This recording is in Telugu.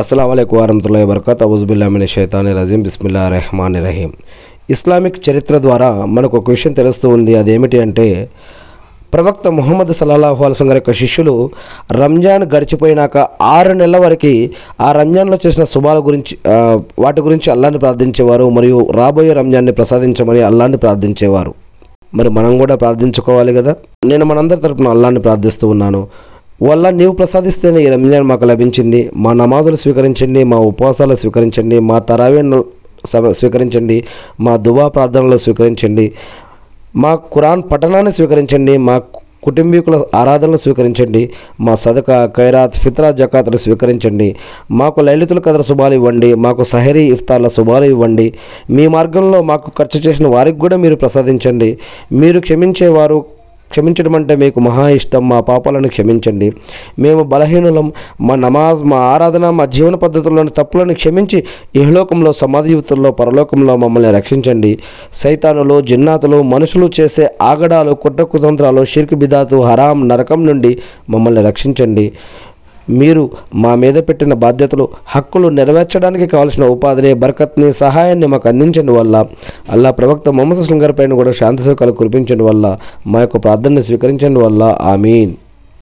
అస్సలం అయికు వరహతుల్లా వరకత్ అవుజుబుల్లామిన షైతాని రజీం బిస్మిల్లా రెహమాన్ రహీం ఇస్లామిక్ చరిత్ర ద్వారా మనకు ఒక విషయం తెలుస్తూ ఉంది. అదేమిటి అంటే ప్రవక్త ముహమ్మద్ సల్లాహు అలసం గారి యొక్క శిష్యులు రంజాన్ గడిచిపోయినాక ఆరు నెలల వరకు ఆ రంజాన్లో చేసిన శుభాల గురించి వాటి గురించి అల్లాన్ని ప్రార్థించేవారు మరియు రాబోయే రంజాన్ని ప్రసాదించమని అల్లాన్ని ప్రార్థించేవారు. మరి మనం కూడా ప్రార్థించుకోవాలి కదా? నేను మనందరి తరపున అల్లాన్ని ప్రార్థిస్తూ ఉన్నాను. వల్ల నీవు ప్రసాదిస్తేనే ఈ రంజాన్ మాకు లభించింది మా నమాజులు స్వీకరించండి మా ఉపవాసాలు స్వీకరించండి మా తరావీను స్వీకరించండి మా దువా ప్రార్థనలు స్వీకరించండి మా ఖురాన్ పఠనాన్ని స్వీకరించండి మా కుటుంబీకుల ఆరాధనలు స్వీకరించండి మా సదక ఖైరాత్ ఫిత్రా జకాతులు స్వీకరించండి మాకు లలితుల కథల శుభాలు ఇవ్వండి మాకు సహరీ ఇఫ్తార్ల శుభాలు ఇవ్వండి మీ మార్గంలో మాకు ఖర్చు చేసిన వారికి కూడా మీరు ప్రసాదించండి మీరు క్షమించేవారు క్షమించడం అంటే మీకు మహా ఇష్టం. మా పాపాలను క్షమించండి. మేము బలహీనులం. మా నమాజ్ మా ఆరాధన మా జీవన పద్ధతుల్లోని తప్పులను క్షమించి ఇహలోకంలో సమాధియుతుల్లో పరలోకంలో మమ్మల్ని రక్షించండి. సైతానులు జిన్నాతులు మనుషులు చేసే ఆగడాలు కుట్రకుతంత్రాలు షిర్క్ బిదాతు హరాం నరకం నుండి మమ్మల్ని రక్షించండి. మీరు మా మీద పెట్టిన బాధ్యతలు హక్కులు నెరవేర్చడానికి కావాల్సిన ఉపాధిని బరకత్ని సహాయాన్ని మాకు అందించండి వల్ల. అల్లా ప్రవక్త మొహమ్మద్ సుస్లం గారి పైన కూడా శాంతి సుఖాలు కురిపించండి వల్ల. మా యొక్క ప్రార్థనని స్వీకరించండి వల్ల. ఆమీన్.